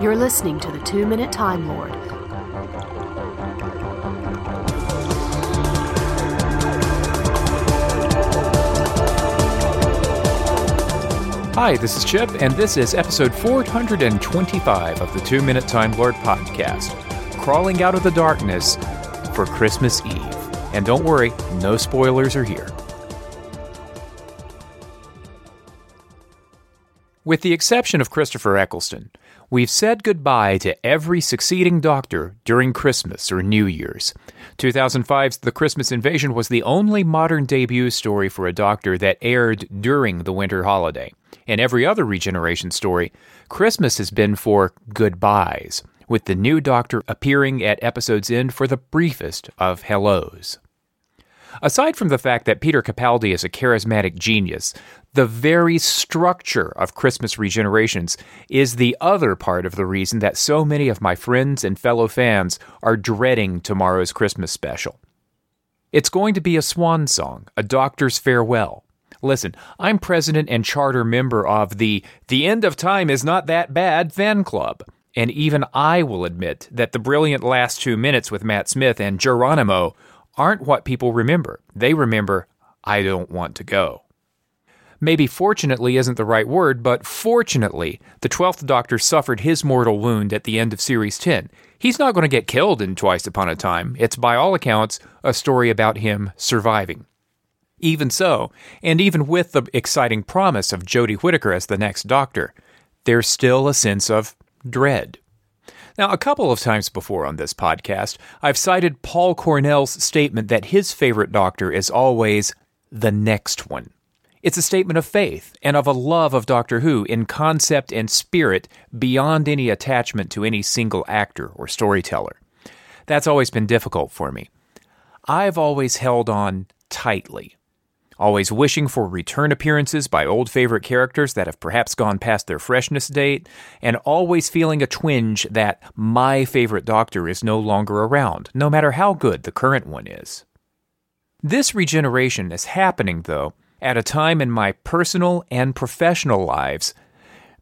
You're listening to the Two Minute Time Lord. Hi, this is Chip, and this is episode 425 of the Two Minute Time Lord podcast, crawling out of the darkness for Christmas Eve. And don't worry, no spoilers are here. With the exception of Christopher Eccleston, we've said goodbye to every succeeding Doctor during Christmas or New Year's. 2005's The Christmas Invasion was the only modern debut story for a Doctor that aired during the winter holiday. In every other regeneration story, Christmas has been for goodbyes, with the new Doctor appearing at episode's end for the briefest of hellos. Aside from the fact that Peter Capaldi is a charismatic genius, the very structure of Christmas regenerations is the other part of the reason that so many of my friends and fellow fans are dreading tomorrow's Christmas special. It's going to be a swan song, a doctor's farewell. Listen, I'm president and charter member of the The End of Time is Not That Bad fan club. And even I will admit that the brilliant last two minutes with Matt Smith and Geronimo aren't what people remember. They remember, I don't want to go. Maybe fortunately isn't the right word, but fortunately, the 12th Doctor suffered his mortal wound at the end of Series 10. He's not going to get killed in Twice Upon a Time. It's, by all accounts, a story about him surviving. Even so, and even with the exciting promise of Jodie Whittaker as the next Doctor, there's still a sense of dread. Now, a couple of times before on this podcast, I've cited Paul Cornell's statement that his favorite Doctor is always the next one. It's a statement of faith and of a love of Doctor Who in concept and spirit beyond any attachment to any single actor or storyteller. That's always been difficult for me. I've always held on tightly, always wishing for return appearances by old favorite characters that have perhaps gone past their freshness date, and always feeling a twinge that my favorite Doctor is no longer around, no matter how good the current one is. This regeneration is happening, though, at a time in my personal and professional lives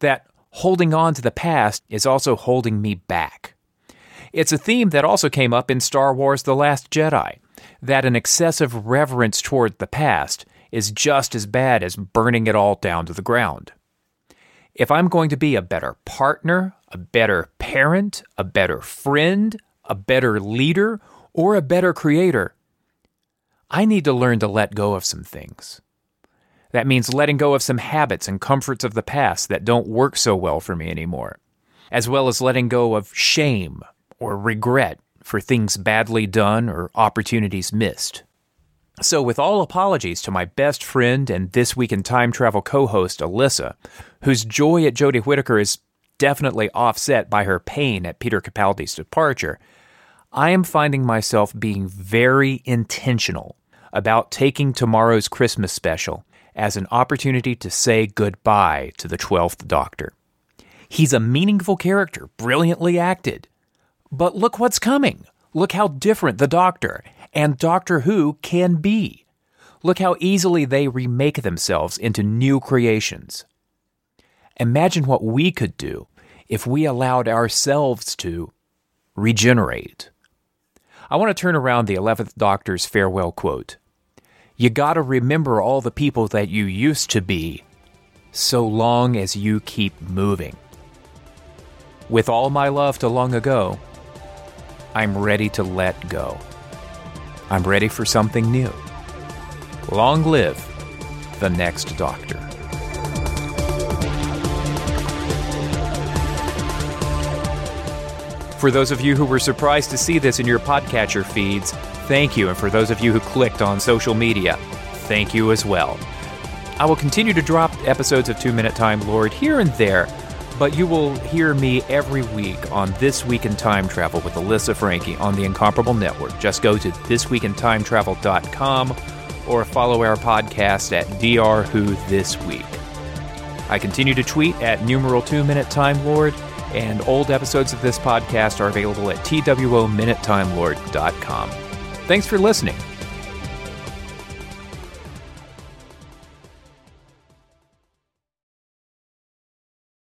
that holding on to the past is also holding me back. It's a theme that also came up in Star Wars The Last Jedi that an excessive reverence toward the past is just as bad as burning it all down to the ground. If I'm going to be a better partner, a better parent, a better friend, a better leader, or a better creator, I need to learn to let go of some things. That means letting go of some habits and comforts of the past that don't work so well for me anymore, as well as letting go of shame or regret for things badly done or opportunities missed. So, with all apologies to my best friend and This Week in Time Travel co host, Alyssa, whose joy at Jodie Whittaker is definitely offset by her pain at Peter Capaldi's departure, I am finding myself being very intentional about taking tomorrow's Christmas special as an opportunity to say goodbye to the 12th Doctor. He's a meaningful character, brilliantly acted. But look what's coming. Look how different the Doctor and Doctor Who can be. Look how easily they remake themselves into new creations. Imagine what we could do if we allowed ourselves to regenerate. I want to turn around the 11th Doctor's farewell quote. You gotta remember all the people that you used to be, so long as you keep moving. With all my love to long ago, I'm ready to let go. I'm ready for something new. Long live the next doctor. For those of you who were surprised to see this in your podcatcher feeds, thank you. And for those of you who clicked on social media, thank you as well. I will continue to drop episodes of Two Minute Time Lord here and there, but you will hear me every week on This Week in Time Travel with Alyssa Franke on the Incomparable Network. Just go to thisweekintimetravel.com or follow our podcast at DR Who This Week. I continue to tweet at numeral 2 Minute Time Lord and old episodes of this podcast are available at twominuteTimeLord.com. Thanks for listening.